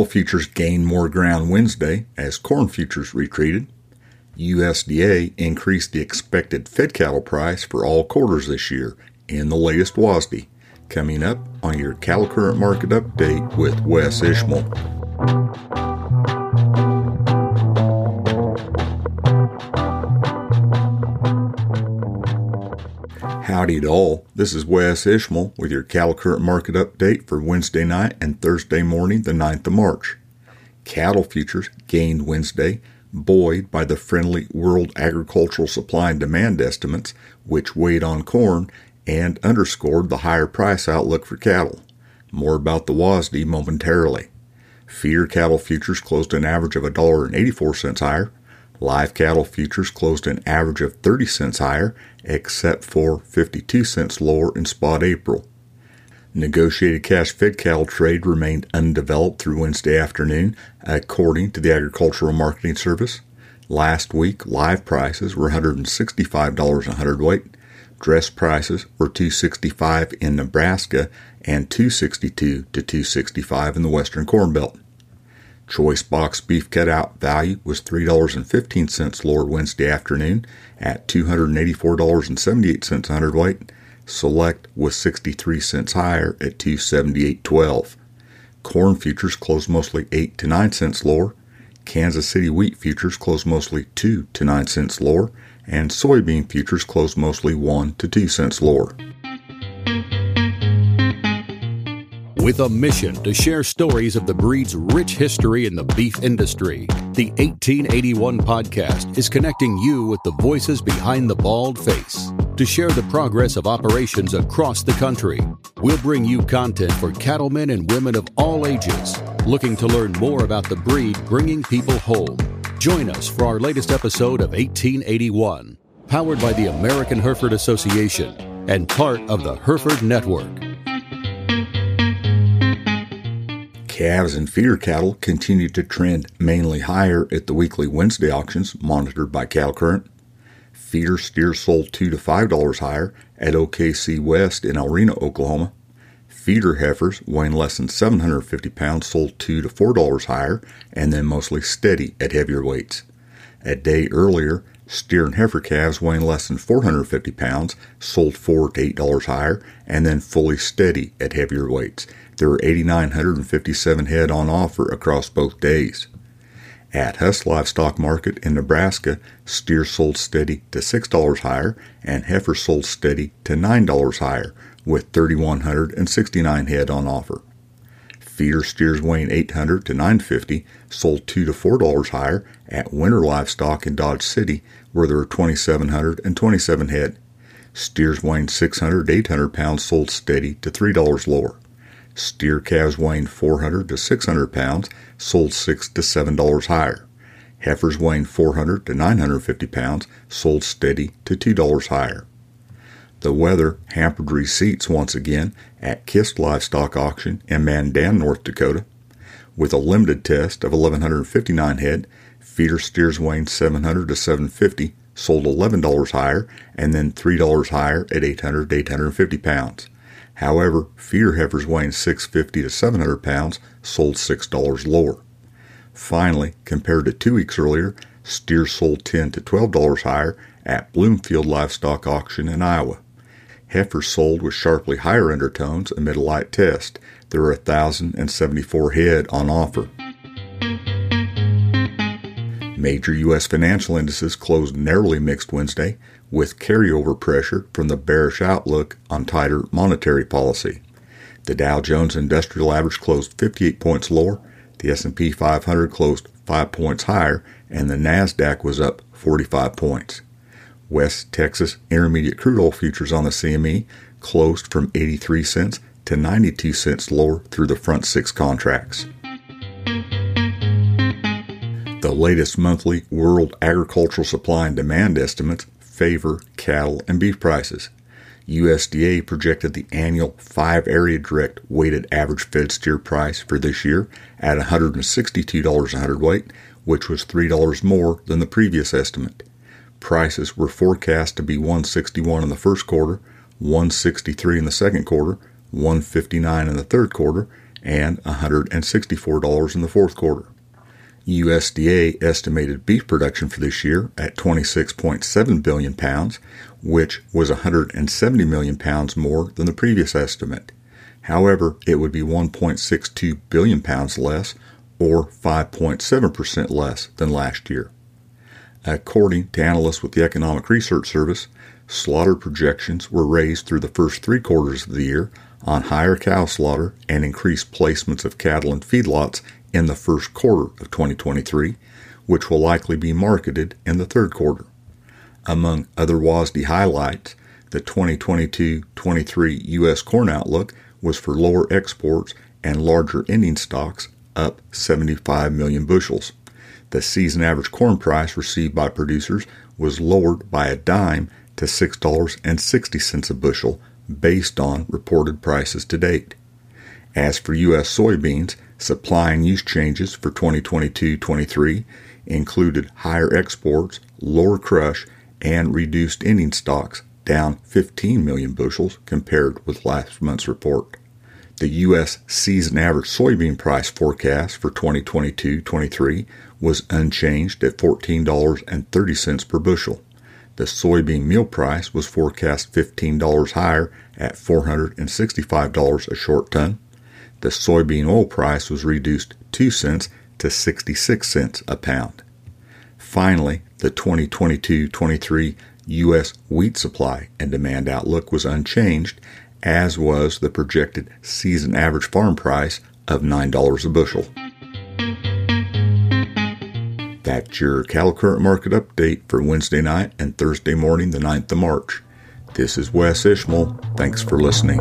Cattle futures gained more ground Wednesday as corn futures retreated. USDA increased the expected fed cattle price for all quarters this year in the latest WASDE. Coming up on your Cattle Current Market Update with Wes Ishmael. Howdy to all. This is Wes Ishmael with your Cattle Current Market Update for Wednesday night and Thursday morning, the 9th of March. Cattle futures gained Wednesday, buoyed by the friendly world agricultural supply and demand estimates, which weighed on corn and underscored the higher price outlook for cattle. More about the WASDE momentarily. Feeder cattle futures closed an average of $1.84 higher, Live cattle futures closed an average of 30 cents higher, except for 52 cents lower in spot April. Negotiated cash fed cattle trade remained undeveloped through Wednesday afternoon, according to the Agricultural Marketing Service. Last week, live prices were $165 a hundredweight. Dress prices were 265 in Nebraska and 262 to 265 in the Western Corn Belt. Choice box beef cutout value was $3.15 lower Wednesday afternoon at $284.78 a hundredweight. Select was 63 cents higher at 278.12. Corn futures closed mostly 8 to 9 cents lower. Kansas City wheat futures closed mostly 2 to 9 cents lower, and soybean futures closed mostly 1 to 2 cents lower. With a mission to share stories of the breed's rich history in the beef industry, the 1881 podcast is connecting you with the voices behind the bald face. To share the progress of operations across the country, we'll bring you content for cattlemen and women of all ages looking to learn more about the breed bringing people home. Join us for our latest episode of 1881, powered by the American Hereford Association and part of the Hereford Network. Calves and feeder cattle continued to trend mainly higher at the weekly Wednesday auctions monitored by Cattle Current. Feeder steers sold two to five dollars higher at OKC West in El Reno, Oklahoma. Feeder heifers weighing less than 750 pounds sold two to four dollars higher, and then mostly steady at heavier weights. A day earlier, steer and heifer calves weighing less than 450 pounds sold four to eight dollars higher, and then fully steady at heavier weights. There were 8,957 head on offer across both days. At Huss Livestock Market in Nebraska, steers sold steady to $6 higher and heifers sold steady to $9 higher, with 3,169 head on offer. Feeder steers weighing 800 to 950 sold 2 to $4 higher at Winter Livestock in Dodge City, where there were 2,727 head. Steers weighing 600 to 800 pounds sold steady to $3 lower. Steer calves weighing 400 to 600 pounds sold 6 to 7 dollars higher. Heifers weighing 400 to 950 pounds sold steady to 2 dollars higher. The weather hampered receipts once again at Kist Livestock Auction in Mandan, North Dakota. With a limited test of 1,159 head, feeder steers weighing 700 to 750 sold $11 higher and then $3 higher at 800 to 850 pounds. However, feeder heifers weighing 650 to 700 pounds sold $6 lower. Finally, compared to two weeks earlier, steers sold $10 to $12 higher at Bloomfield Livestock Auction in Iowa. Heifers sold with sharply higher undertones amid a light test. There were 1,074 head on offer. Major U.S. financial indices closed narrowly mixed Wednesday, with carryover pressure from the bearish outlook on tighter monetary policy. The Dow Jones Industrial Average closed 58 points lower, the S&P 500 closed 5 points higher, and the Nasdaq was up 45 points. West Texas Intermediate crude oil futures on the CME closed from 83 cents to 92 cents lower through the front 6 contracts. The latest monthly world agricultural supply and demand estimates favor cattle and beef prices. USDA projected the annual five area direct weighted average fed steer price for this year at $162 a hundredweight, which was $3 more than the previous estimate. Prices were forecast to be 161 in the first quarter, 163 in the second quarter, 159 in the third quarter, and $164 in the fourth quarter. USDA estimated beef production for this year at 26.7 billion pounds, which was 170 million pounds more than the previous estimate. However, it would be 1.62 billion pounds less or 5.7% less than last year. According to analysts with the Economic Research Service, slaughter projections were raised through the first three quarters of the year on higher cow slaughter and increased placements of cattle in feedlots in the first quarter of 2023, which will likely be marketed in the third quarter. Among other WASDE highlights, the 2022-23 U.S. corn outlook was for lower exports and larger ending stocks, up 75 million bushels. The season average corn price received by producers was lowered by a dime to $6.60 a bushel based on reported prices to date. As for U.S. soybeans, supply and use changes for 2022 23 included higher exports, lower crush, and reduced ending stocks, down 15 million bushels compared with last month's report. The U.S. season average soybean price forecast for 2022 23 was unchanged at $14.30 per bushel. The soybean meal price was forecast $15 higher at $465 a short ton. The soybean oil price was reduced 2 cents to 66 cents a pound. Finally, the 2022 23 U.S. wheat supply and demand outlook was unchanged, as was the projected season average farm price of $9 a bushel. That's your cattle current market update for Wednesday night and Thursday morning, the 9th of March. This is Wes Ishmael. Thanks for listening.